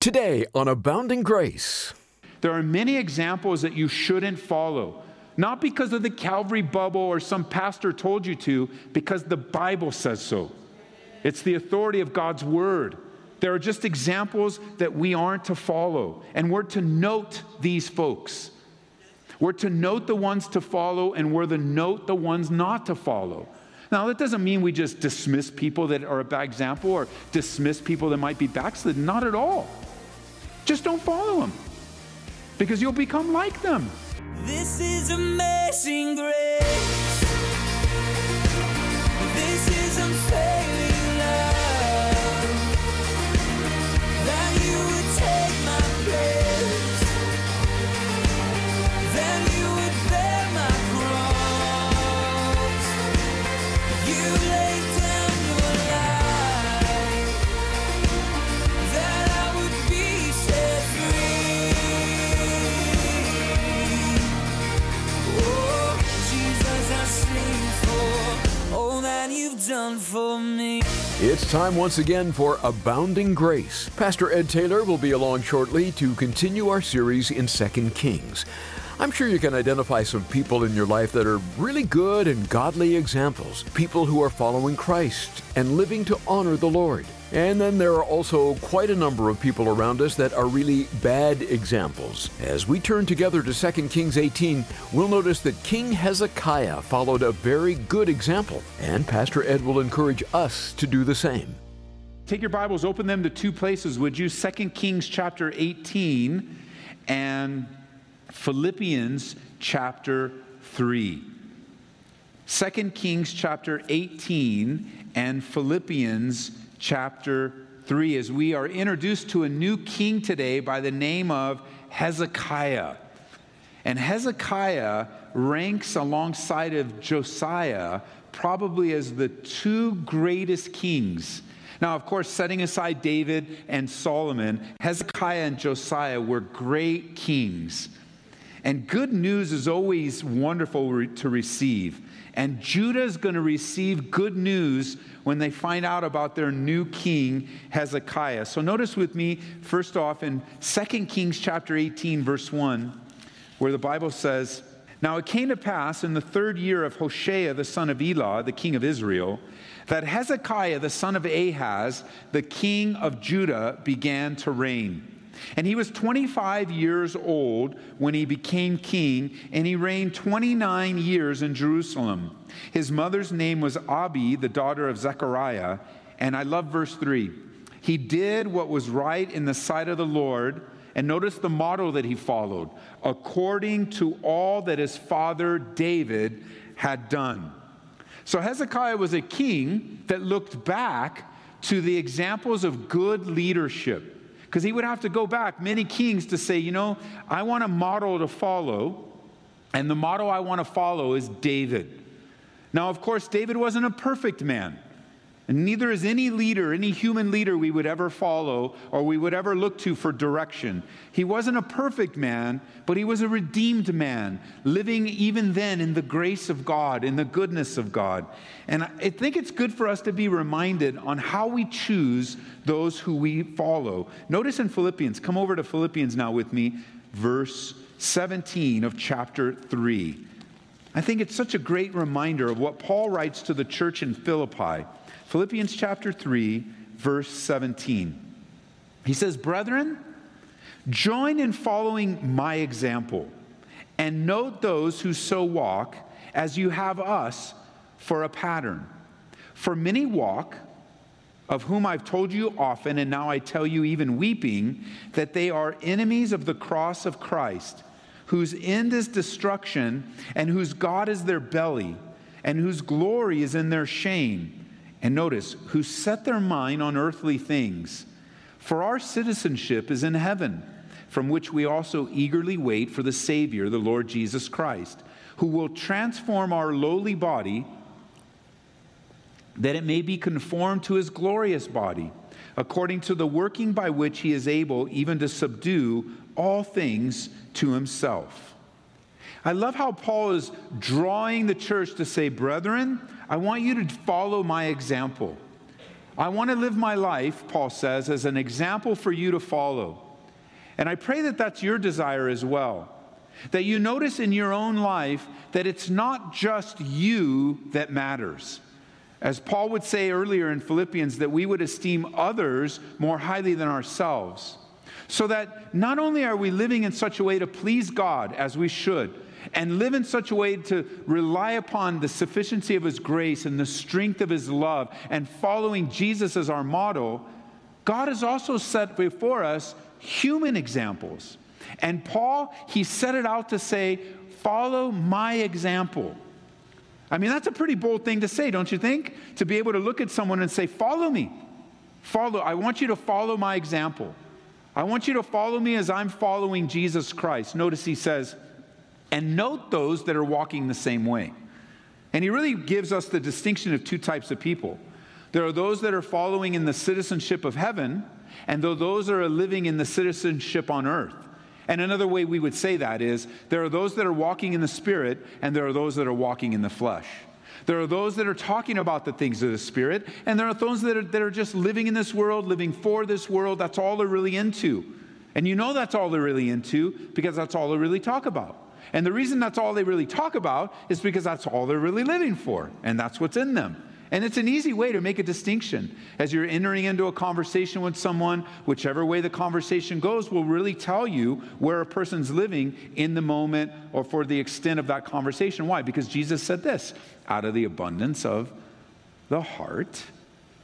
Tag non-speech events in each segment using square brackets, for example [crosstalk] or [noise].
Today on Abounding Grace. There are many examples that you shouldn't follow. Not because of the Calvary bubble or some pastor told you to, because the Bible says so. It's the authority of God's word. There are just examples that we aren't to follow, and we're to note these folks. We're to note the ones to follow, and we're to note the ones not to follow. Now, that doesn't mean we just dismiss people that are a bad example or dismiss people that might be backslidden. Not at all. Just don't follow them because you'll become like them. This is amazing grace. This is time once again for Abounding Grace. Pastor Ed Taylor will be along shortly to continue our series in 2 Kings. I'm sure you can identify some people in your life that are really good and godly examples, people who are following Christ and living to honor the Lord. And then there are also quite a number of people around us that are really bad examples. As we turn together to 2 Kings 18, we'll notice that King Hezekiah followed a very good example, and Pastor Ed will encourage us to do the same. Take your Bibles, open them to two places, would you? 2 Kings chapter 18 and Philippians chapter 3. 2 Kings chapter 18 and Philippians chapter 3 as we are introduced to a new king today by the name of Hezekiah. And Hezekiah ranks alongside of Josiah probably as the two greatest kings. Now, of course, setting aside David and Solomon, Hezekiah and Josiah were great kings. And good news is always wonderful to receive. And Judah is going to receive good news when they find out about their new king, Hezekiah. So notice with me, first off, in 2 Kings chapter 18, verse 1, where the Bible says, Now it came to pass in the third year of Hoshea, the son of Elah, the king of Israel, that Hezekiah, the son of Ahaz, the king of Judah, began to reign. And he was 25 years old when he became king, and he reigned 29 years in Jerusalem. His mother's name was Abi, the daughter of Zechariah. And I love verse 3. He did what was right in the sight of the Lord. And notice the model that he followed according to all that his father David had done. So Hezekiah was a king that looked back to the examples of good leadership because he would have to go back many kings to say, you know, I want a model to follow, and the model I want to follow is David. Now, of course, David wasn't a perfect man, and neither is any leader, any human leader we would ever follow or we would ever look to for direction. He wasn't a perfect man, but he was a redeemed man, living even then in the grace of God, in the goodness of God. And I think it's good for us to be reminded on how we choose those who we follow. Notice in Philippians, come over to Philippians now with me, verse 17 of chapter 3. I think it's such a great reminder of what Paul writes to the church in Philippi. Philippians chapter 3, verse 17. He says, Brethren, join in following my example, and note those who so walk as you have us for a pattern. For many walk, of whom I've told you often, and now I tell you even weeping, that they are enemies of the cross of Christ, whose end is destruction, and whose God is their belly, and whose glory is in their shame. And notice, who set their mind on earthly things. For our citizenship is in heaven, from which we also eagerly wait for the Savior, the Lord Jesus Christ, who will transform our lowly body that it may be conformed to his glorious body, according to the working by which he is able even to subdue all things to himself. I love how Paul is drawing the church to say, Brethren, I want you to follow my example. I want to live my life, Paul says, as an example for you to follow. And I pray that that's your desire as well. That you notice in your own life that it's not just you that matters. As Paul would say earlier in Philippians, that we would esteem others more highly than ourselves. So that not only are we living in such a way to please God as we should, and live in such a way to rely upon the sufficiency of His grace and the strength of His love and following Jesus as our model, God has also set before us human examples. And Paul, he set it out to say, Follow my example. I mean, that's a pretty bold thing to say, don't you think? To be able to look at someone and say, Follow me. Follow. I want you to follow my example. I want you to follow me as I'm following Jesus Christ. Notice he says, and note those that are walking the same way. And he really gives us the distinction of two types of people. There are those that are following in the citizenship of heaven, and though those that are living in the citizenship on earth. And another way we would say that is there are those that are walking in the spirit, and there are those that are walking in the flesh. There are those that are talking about the things of the Spirit, and there are those that are, that are just living in this world, living for this world. That's all they're really into. And you know that's all they're really into because that's all they really talk about. And the reason that's all they really talk about is because that's all they're really living for, and that's what's in them. And it's an easy way to make a distinction. As you're entering into a conversation with someone, whichever way the conversation goes will really tell you where a person's living in the moment or for the extent of that conversation. Why? Because Jesus said this out of the abundance of the heart,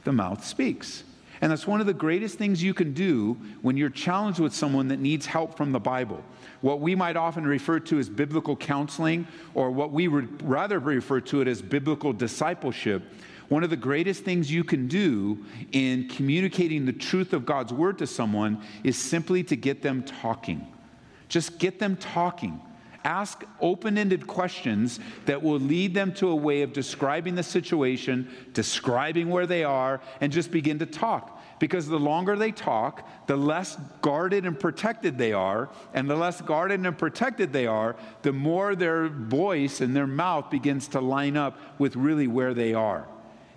the mouth speaks. And that's one of the greatest things you can do when you're challenged with someone that needs help from the Bible. What we might often refer to as biblical counseling, or what we would rather refer to it as biblical discipleship. One of the greatest things you can do in communicating the truth of God's word to someone is simply to get them talking. Just get them talking. Ask open ended questions that will lead them to a way of describing the situation, describing where they are, and just begin to talk. Because the longer they talk, the less guarded and protected they are. And the less guarded and protected they are, the more their voice and their mouth begins to line up with really where they are.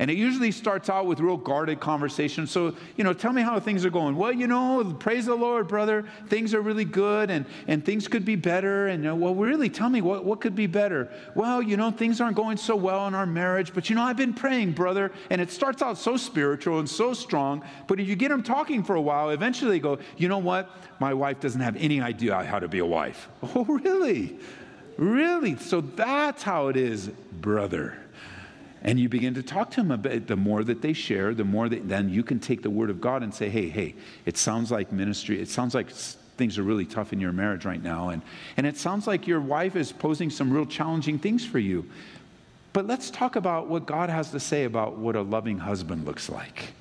And it usually starts out with real guarded conversation. So, you know, tell me how things are going. Well, you know, praise the Lord, brother. Things are really good and, and things could be better. And, know, well, really, tell me what, what could be better. Well, you know, things aren't going so well in our marriage, but, you know, I've been praying, brother. And it starts out so spiritual and so strong. But if you get them talking for a while, eventually they go, you know what? My wife doesn't have any idea how to be a wife. [laughs] Oh, really? Really? So that's how it is, brother. And you begin to talk to them about the more that they share, the more that then you can take the word of God and say, hey, hey, it sounds like ministry, it sounds like things are really tough in your marriage right now. And, and it sounds like your wife is posing some real challenging things for you. But let's talk about what God has to say about what a loving husband looks like.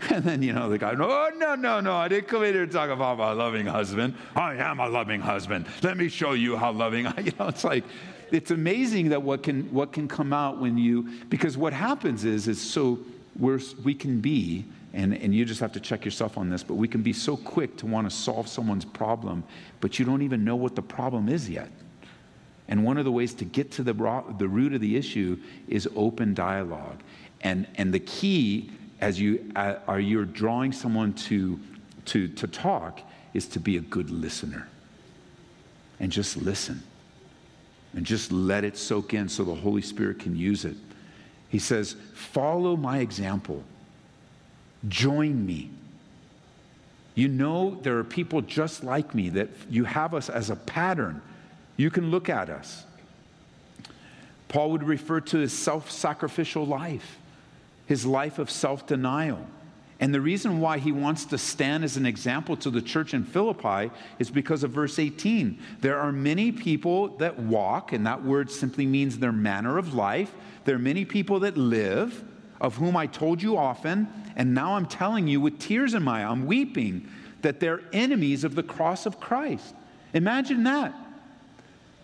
[laughs] And then, you know, the guy, oh, no, no, no, I didn't come here to talk about my loving husband. I am a loving husband. Let me show you how loving [laughs] I, you know, it's like, it's amazing that what can, what can come out when you, because what happens is, is so we're, we can be, and, and you just have to check yourself on this, but we can be so quick to want to solve someone's problem, but you don't even know what the problem is yet. And one of the ways to get to the, the root of the issue is open dialogue. And, and the key, as you uh, are you're drawing someone to, to, to talk, is to be a good listener. And just listen and just let it soak in so the Holy Spirit can use it. He says, Follow my example, join me. You know, there are people just like me that you have us as a pattern. You can look at us. Paul would refer to his self sacrificial life, his life of self denial. And the reason why he wants to stand as an example to the church in Philippi is because of verse 18. There are many people that walk, and that word simply means their manner of life. There are many people that live, of whom I told you often, and now I'm telling you with tears in my eye, I'm weeping, that they're enemies of the cross of Christ. Imagine that.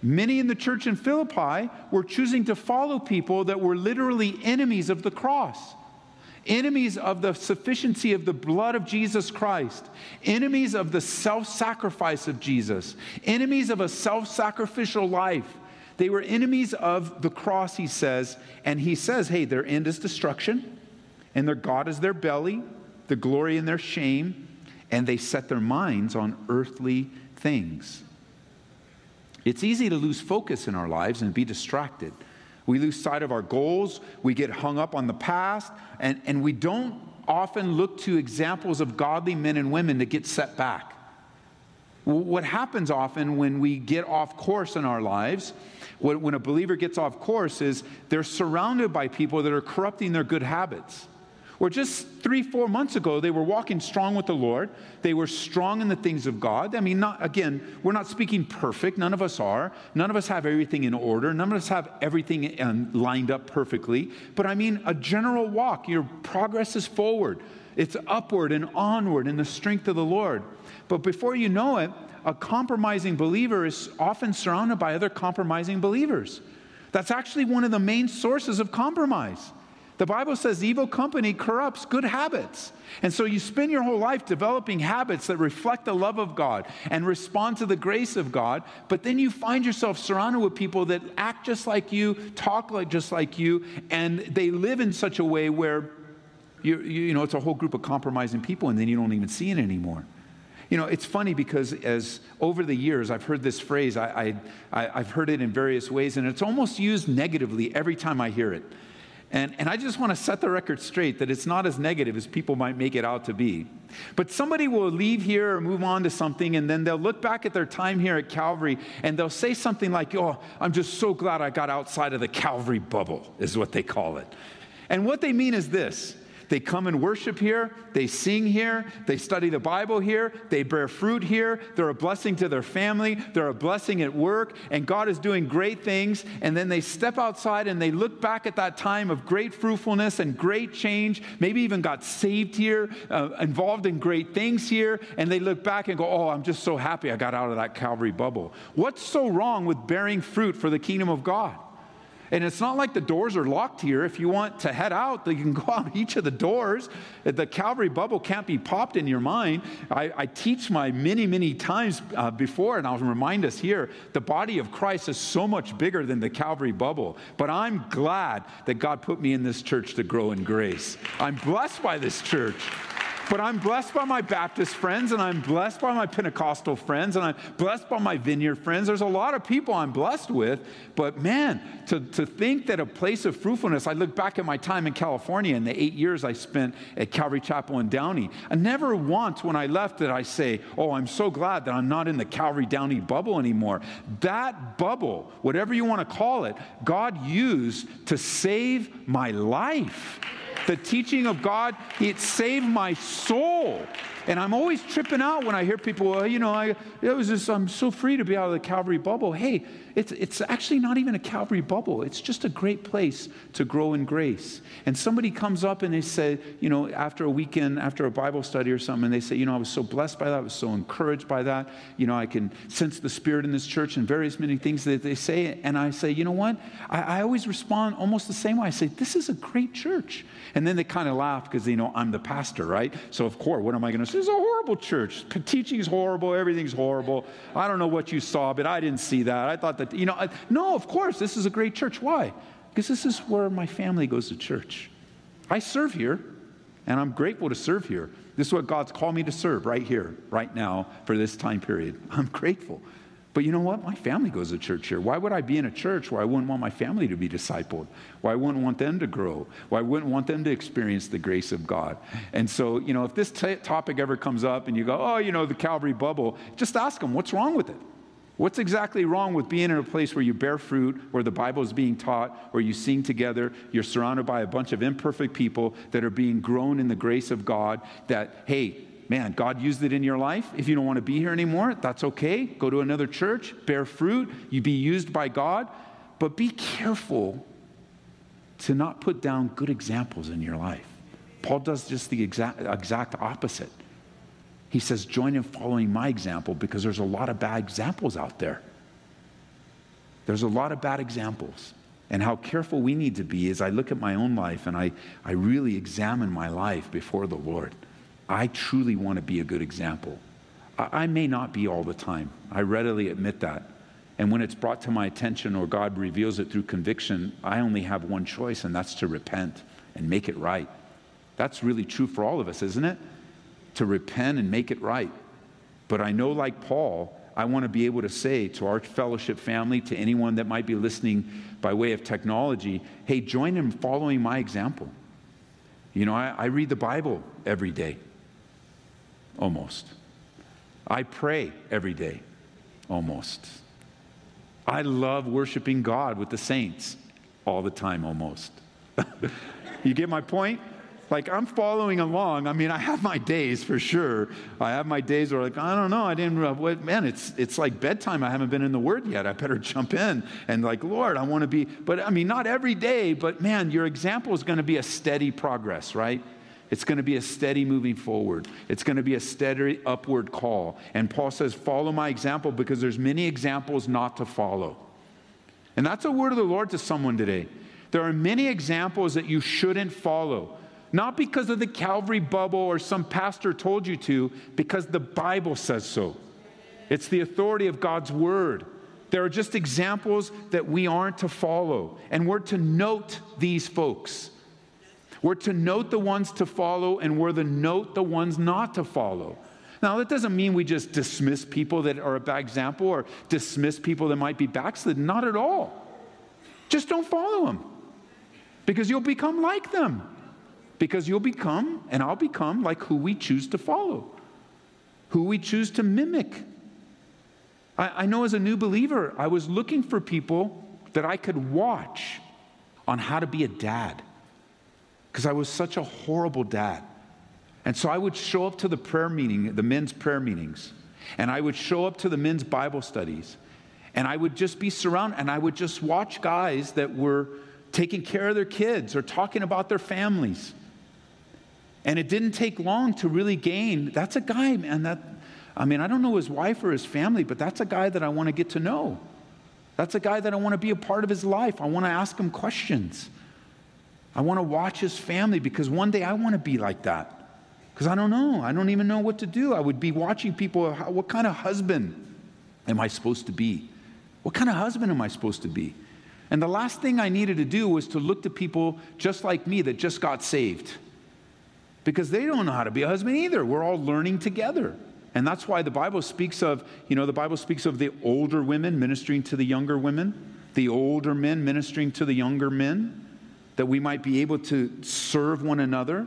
Many in the church in Philippi were choosing to follow people that were literally enemies of the cross enemies of the sufficiency of the blood of Jesus Christ, enemies of the self sacrifice of Jesus, enemies of a self sacrificial life. They were enemies of the cross, he says, and he says, hey, their end is destruction. and their God is their belly, the glory in their shame, and they set their minds on earthly things. It's easy to lose focus in our lives and be distracted. We lose sight of our goals, we get hung up on the past, and, and we don't often look to examples of godly men and women to get set back. What happens often when we get off course in our lives, when a believer gets off course, is they're surrounded by people that are corrupting their good habits. Or just three, four months ago, they were walking strong with the Lord. They were strong in the things of God. I mean, not, again, we're not speaking perfect. None of us are. None of us have everything in order. None of us have everything um, lined up perfectly. But I mean, a general walk. Your progress is forward, it's upward and onward in the strength of the Lord. But before you know it, a compromising believer is often surrounded by other compromising believers. That's actually one of the main sources of compromise. The Bible says evil company corrupts good habits. And so you spend your whole life developing habits that reflect the love of God and respond to the grace of God, but then you find yourself surrounded with people that act just like you, talk like just like you, and they live in such a way where you, you know it's a whole group of compromising people and then you don't even see it anymore. You know, it's funny because as over the years, I've heard this phrase, I, I, I've heard it in various ways, and it's almost used negatively every time I hear it. And, and I just want to set the record straight that it's not as negative as people might make it out to be. But somebody will leave here or move on to something, and then they'll look back at their time here at Calvary and they'll say something like, Oh, I'm just so glad I got outside of the Calvary bubble, is what they call it. And what they mean is this they come and worship here, they sing here, they study the Bible here, they bear fruit here, they're a blessing to their family, they're a blessing at work, and God is doing great things. And then they step outside and they look back at that time of great fruitfulness and great change, maybe even got saved here, uh, involved in great things here, and they look back and go, Oh, I'm just so happy I got out of that Calvary bubble. What's so wrong with bearing fruit for the kingdom of God? And it's not like the doors are locked here. If you want to head out, you can [laughs] go out each of the doors. The Calvary bubble can't be popped in your mind. I, I teach my many, many times uh, before, and I'll remind us here the body of Christ is so much bigger than the Calvary bubble. But I'm glad that God put me in this church to grow in grace. I'm blessed by this church. But I'm blessed by my Baptist friends, and I'm blessed by my Pentecostal friends, and I'm blessed by my vineyard friends. There's a lot of people I'm blessed with. But man, to, to think that a place of fruitfulness, I look back at my time in California and the eight years I spent at Calvary Chapel in Downey. I never once when I left did I say, Oh, I'm so glad that I'm not in the Calvary Downey bubble anymore. That bubble, whatever you want to call it, God used to save my life. The teaching of God, it saved my soul. And I'm always tripping out when I hear people, well, you know, I, it was just, I'm so free to be out of the Calvary bubble. Hey, it's, it's actually not even a Calvary bubble. It's just a great place to grow in grace. And somebody comes up and they say, you know, after a weekend, after a Bible study or something, and they say, you know, I was so blessed by that. I was so encouraged by that. You know, I can sense the Spirit in this church and various many things that they say. And I say, you know what? I, I always respond almost the same way. I say, this is a great church. And then they kind of laugh because, you know, I'm the pastor, right? So, of course, what am I going to say? It's a horrible church. Teaching's horrible. Everything's horrible. I don't know what you saw, but I didn't see that. I thought that you know, no, of course, this is a great church. Why? Because this is where my family goes to church. I serve here, and I'm grateful to serve here. This is what God's called me to serve right here, right now, for this time period. [laughs] I'm grateful. But you know what? My family goes to church here. Why would I be in a church where I wouldn't want my family to be discipled? Why I wouldn't want them to grow? Why I wouldn't want them to experience the grace of God? And so, you know, if this t- topic ever comes up and you go, oh, you know, the Calvary bubble, just ask them, what's wrong with it? What's exactly wrong with being in a place where you bear fruit, where the Bible is being taught, where you sing together, you're surrounded by a bunch of imperfect people that are being grown in the grace of God? That, hey, man, God used it in your life. If you don't want to be here anymore, that's okay. Go to another church, bear fruit, you be used by God. But be careful to not put down good examples in your life. Paul does just the exact, exact opposite. He says, Join in following my example because there's a lot of bad examples out there. There's a lot of bad examples. And how careful we need to be is I look at my own life and I, I really examine my life before the Lord. I truly want to be a good example. I, I may not be all the time. I readily admit that. And when it's brought to my attention or God reveals it through conviction, I only have one choice, and that's to repent and make it right. That's really true for all of us, isn't it? To repent and make it right. But I know, like Paul, I want to be able to say to our fellowship family, to anyone that might be listening by way of technology, hey, join in following my example. You know, I, I read the Bible every day, almost. I pray every day, almost. I love worshiping God with the saints all the time, almost. [laughs] you get my point? Like, I'm following along. I mean, I have my days for sure. I have my days where, like, I don't know, I didn't, what, man, it's, it's like bedtime. I haven't been in the Word yet. I better [laughs] jump in and, like, Lord, I want to be, but I mean, not every day, but man, your example is going to be a steady progress, right? It's going to be a steady moving forward. It's going to be a steady upward call. And Paul says, Follow my example because there's many examples not to follow. And that's a word of the Lord to someone today. There are many examples that you shouldn't follow. Not because of the Calvary bubble or some pastor told you to, because the Bible says so. It's the authority of God's word. There are just examples that we aren't to follow, and we're to note these folks. We're to note the ones to follow, and we're to note the ones not to follow. Now, that doesn't mean we just dismiss people that are a bad example or dismiss people that might be backslidden. Not at all. Just don't follow them because you'll become like them. Because you'll become, and I'll become, like who we choose to follow, who we choose to mimic. I, I know as a new believer, I was looking for people that I could watch on how to be a dad because I was such a horrible dad. And so I would show up to the prayer meeting, the men's prayer meetings, and I would show up to the men's Bible studies, and I would just be surrounded, and I would just watch guys that were taking care of their kids or talking about their families. And it didn't take long to really gain. That's a guy, man, that, I mean, I don't know his wife or his family, but that's a guy that I want to get to know. That's a guy that I want to be a part of his life. I want to ask him questions. I want to watch his family because one day I want to be like that. Because I don't know. I don't even know what to do. I would be watching people. What kind of husband am I supposed to be? What kind of husband am I supposed to be? And the last thing I needed to do was to look to people just like me that just got saved. Because they don't know how to be a husband either. We're all learning together. And that's why the Bible speaks of, you know, the Bible speaks of the older women ministering to the younger women, the older men ministering to the younger men, that we might be able to serve one another.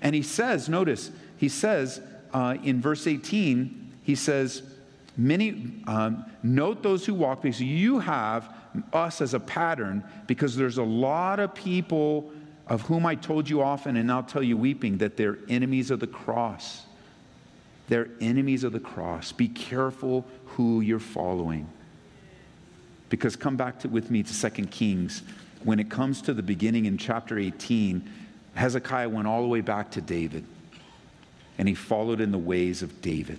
And he says, notice, he says uh, in verse 18, he says, Many, um, note those who walk because you have us as a pattern because there's a lot of people of whom I told you often and I'll tell you weeping that they're enemies of the cross. They're enemies of the cross. Be careful who you're following. Because come back to, with me to 2 Kings. When it comes to the beginning in chapter 18, Hezekiah went all the way back to David and he followed in the ways of David.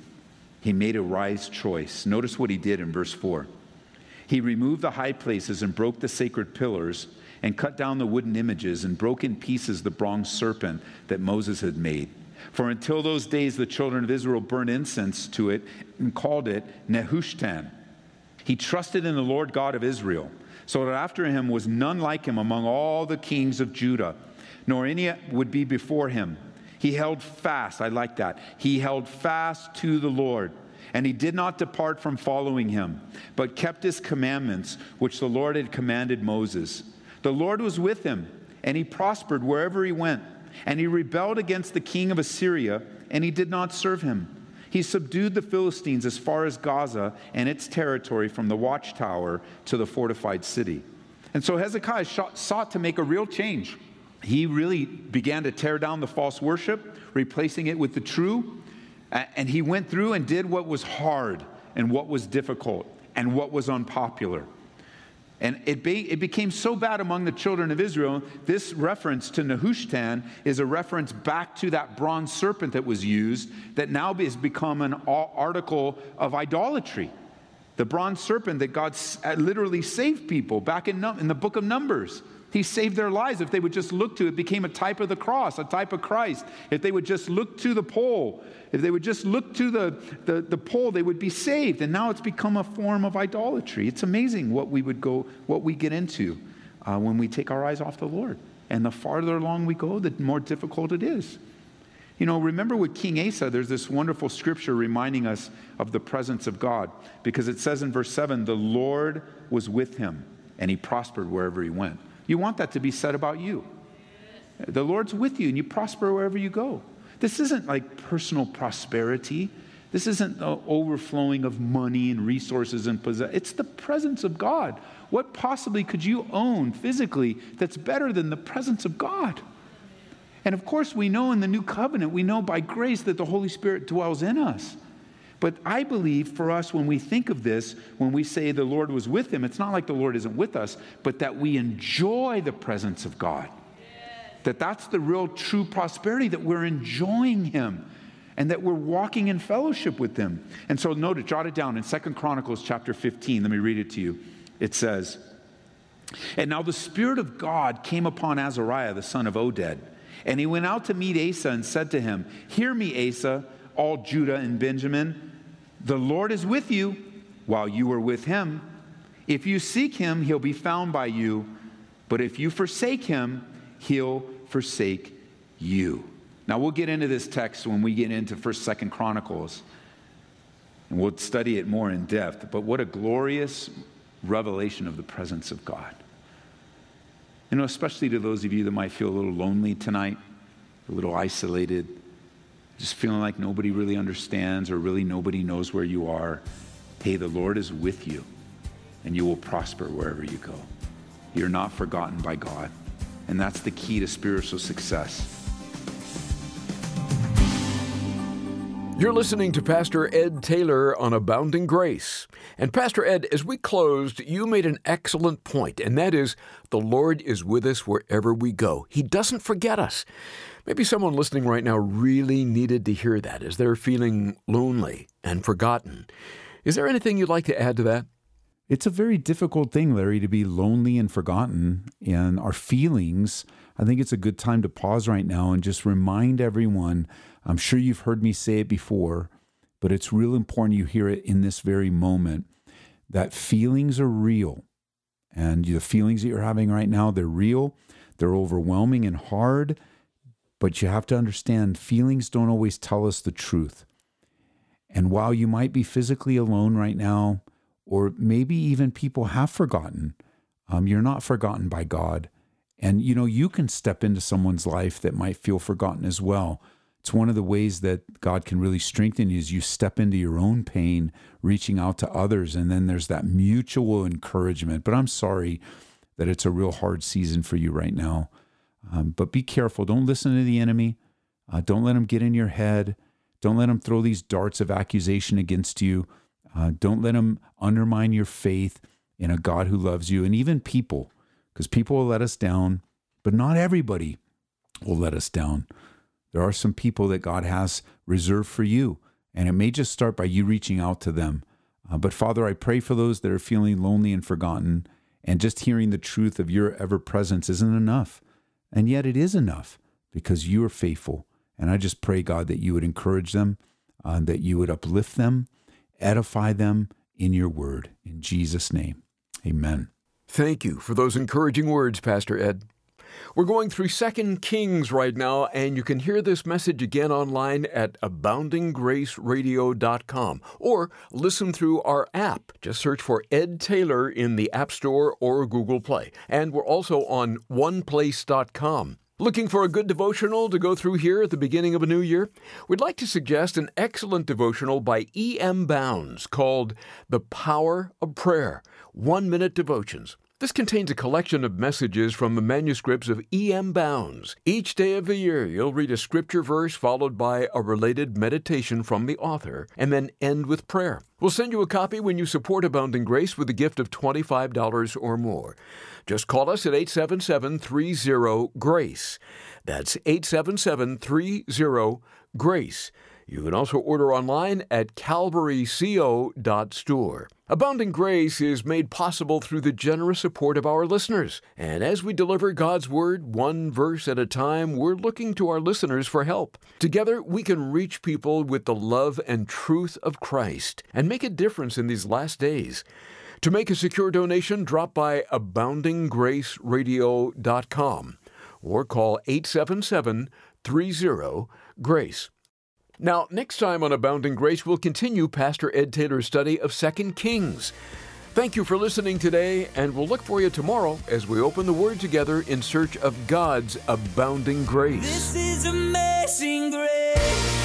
He made a wise choice. Notice what he did in verse 4. He removed the high places and broke the sacred pillars and cut down the wooden images and broke in pieces the bronze serpent that Moses had made. For until those days, the children of Israel burned incense to it and called it Nehushtan. He trusted in the Lord God of Israel, so that after him was none like him among all the kings of Judah, nor any would be before him. He held fast, I like that. He held fast to the Lord and he did not depart from following him, but kept his commandments, which the Lord had commanded Moses. The Lord was with him, and he prospered wherever he went. And he rebelled against the king of Assyria, and he did not serve him. He subdued the Philistines as far as Gaza and its territory from the watchtower to the fortified city. And so Hezekiah sought to make a real change. He really began to tear down the false worship, replacing it with the true. And he went through and did what was hard and what was difficult and what was unpopular. And it, be, it, became so bad among the children of Israel. This reference to Nehushtan is a reference back to that bronze serpent that was used, that now has become an article of idolatry. The bronze serpent that God uh, literally saved people back in, in the book of Numbers. He saved their lives if they would just look to it. became a type of the cross, a type of Christ. If they would just look to the pole, if they would just look to the, the, the pole, they would be saved. And now it's become a form of idolatry. It's amazing what we would go, what we get into uh, when we take our eyes off the Lord. And the farther along we go, the more difficult it is. You know, remember with King Asa, there's this wonderful scripture reminding us of the presence of God because it says in verse 7 the Lord was with him and he prospered wherever he went. You want that to be said about you. The Lord's with you and you prosper wherever you go. This isn't like personal prosperity. This isn't the overflowing of money and resources and possess. It's the presence of God. What possibly could you own physically that's better than the presence of God? And of course, we know in the new covenant, we know by grace that the Holy Spirit dwells in us. But I believe for us, when we think of this, when we say the Lord was with him, it's not like the Lord isn't with us, but that we enjoy the presence of God. That that's the real true prosperity, that we're enjoying him and that we're walking in fellowship with him. And so note it, jot it down in Second Chronicles chapter 15. Let me read it to you. It says, And now the Spirit of God came upon Azariah, the son of Oded and he went out to meet Asa and said to him, Hear me, Asa, all Judah and Benjamin. The Lord is with you while you are with him. If you seek him, he'll be found by you. But if you forsake him, he'll forsake you. Now we'll get into this text when we get into 1st, 2nd Chronicles. And we'll study it more in depth. But what a glorious revelation of the presence of God. You know, especially to those of you that might feel a little lonely tonight, a little isolated, just feeling like nobody really understands or really nobody knows where you are. Hey, the Lord is with you, and you will prosper wherever you go. You're not forgotten by God, and that's the key to spiritual success. You're listening to Pastor Ed Taylor on Abounding Grace. And Pastor Ed, as we closed, you made an excellent point, and that is the Lord is with us wherever we go. He doesn't forget us. Maybe someone listening right now really needed to hear that as they're feeling lonely and forgotten. Is there anything you'd like to add to that? It's a very difficult thing, Larry, to be lonely and forgotten. And our feelings, I think it's a good time to pause right now and just remind everyone I'm sure you've heard me say it before, but it's real important you hear it in this very moment that feelings are real. And the feelings that you're having right now, they're real, they're overwhelming and hard, but you have to understand feelings don't always tell us the truth. And while you might be physically alone right now, or maybe even people have forgotten, um, you're not forgotten by God. And you know, you can step into someone's life that might feel forgotten as well it's one of the ways that God can really strengthen you is you step into your own pain, reaching out to others, and then there's that mutual encouragement. But I'm sorry that it's a real hard season for you right now. Um, but be careful. Don't listen to the enemy. Uh, don't let him get in your head. Don't let him throw these darts of accusation against you. Uh, don't let him undermine your faith in a God who loves you, and even people, because people will let us down, but not everybody will let us down. There are some people that God has reserved for you, and it may just start by you reaching out to them. Uh, but Father, I pray for those that are feeling lonely and forgotten, and just hearing the truth of your ever presence isn't enough. And yet it is enough because you are faithful. And I just pray, God, that you would encourage them, uh, that you would uplift them, edify them in your word. In Jesus' name, amen. Thank you for those encouraging words, Pastor Ed. We're going through Second Kings right now, and you can hear this message again online at aboundinggraceradio.com or listen through our app. Just search for Ed Taylor in the App Store or Google Play. And we're also on oneplace.com. Looking for a good devotional to go through here at the beginning of a new year? We'd like to suggest an excellent devotional by E.M. Bounds called The Power of Prayer One Minute Devotions. This contains a collection of messages from the manuscripts of E.M. Bounds. Each day of the year, you'll read a scripture verse followed by a related meditation from the author, and then end with prayer. We'll send you a copy when you support Abounding Grace with a gift of $25 or more. Just call us at 877 30 GRACE. That's 877 30 GRACE. You can also order online at calvaryco.store. Abounding Grace is made possible through the generous support of our listeners. And as we deliver God's Word one verse at a time, we're looking to our listeners for help. Together, we can reach people with the love and truth of Christ and make a difference in these last days. To make a secure donation, drop by aboundinggraceradio.com. or call 877 30 GRACE. Now, next time on Abounding Grace, we'll continue Pastor Ed Taylor's study of 2 Kings. Thank you for listening today, and we'll look for you tomorrow as we open the Word together in search of God's abounding grace. This is amazing grace.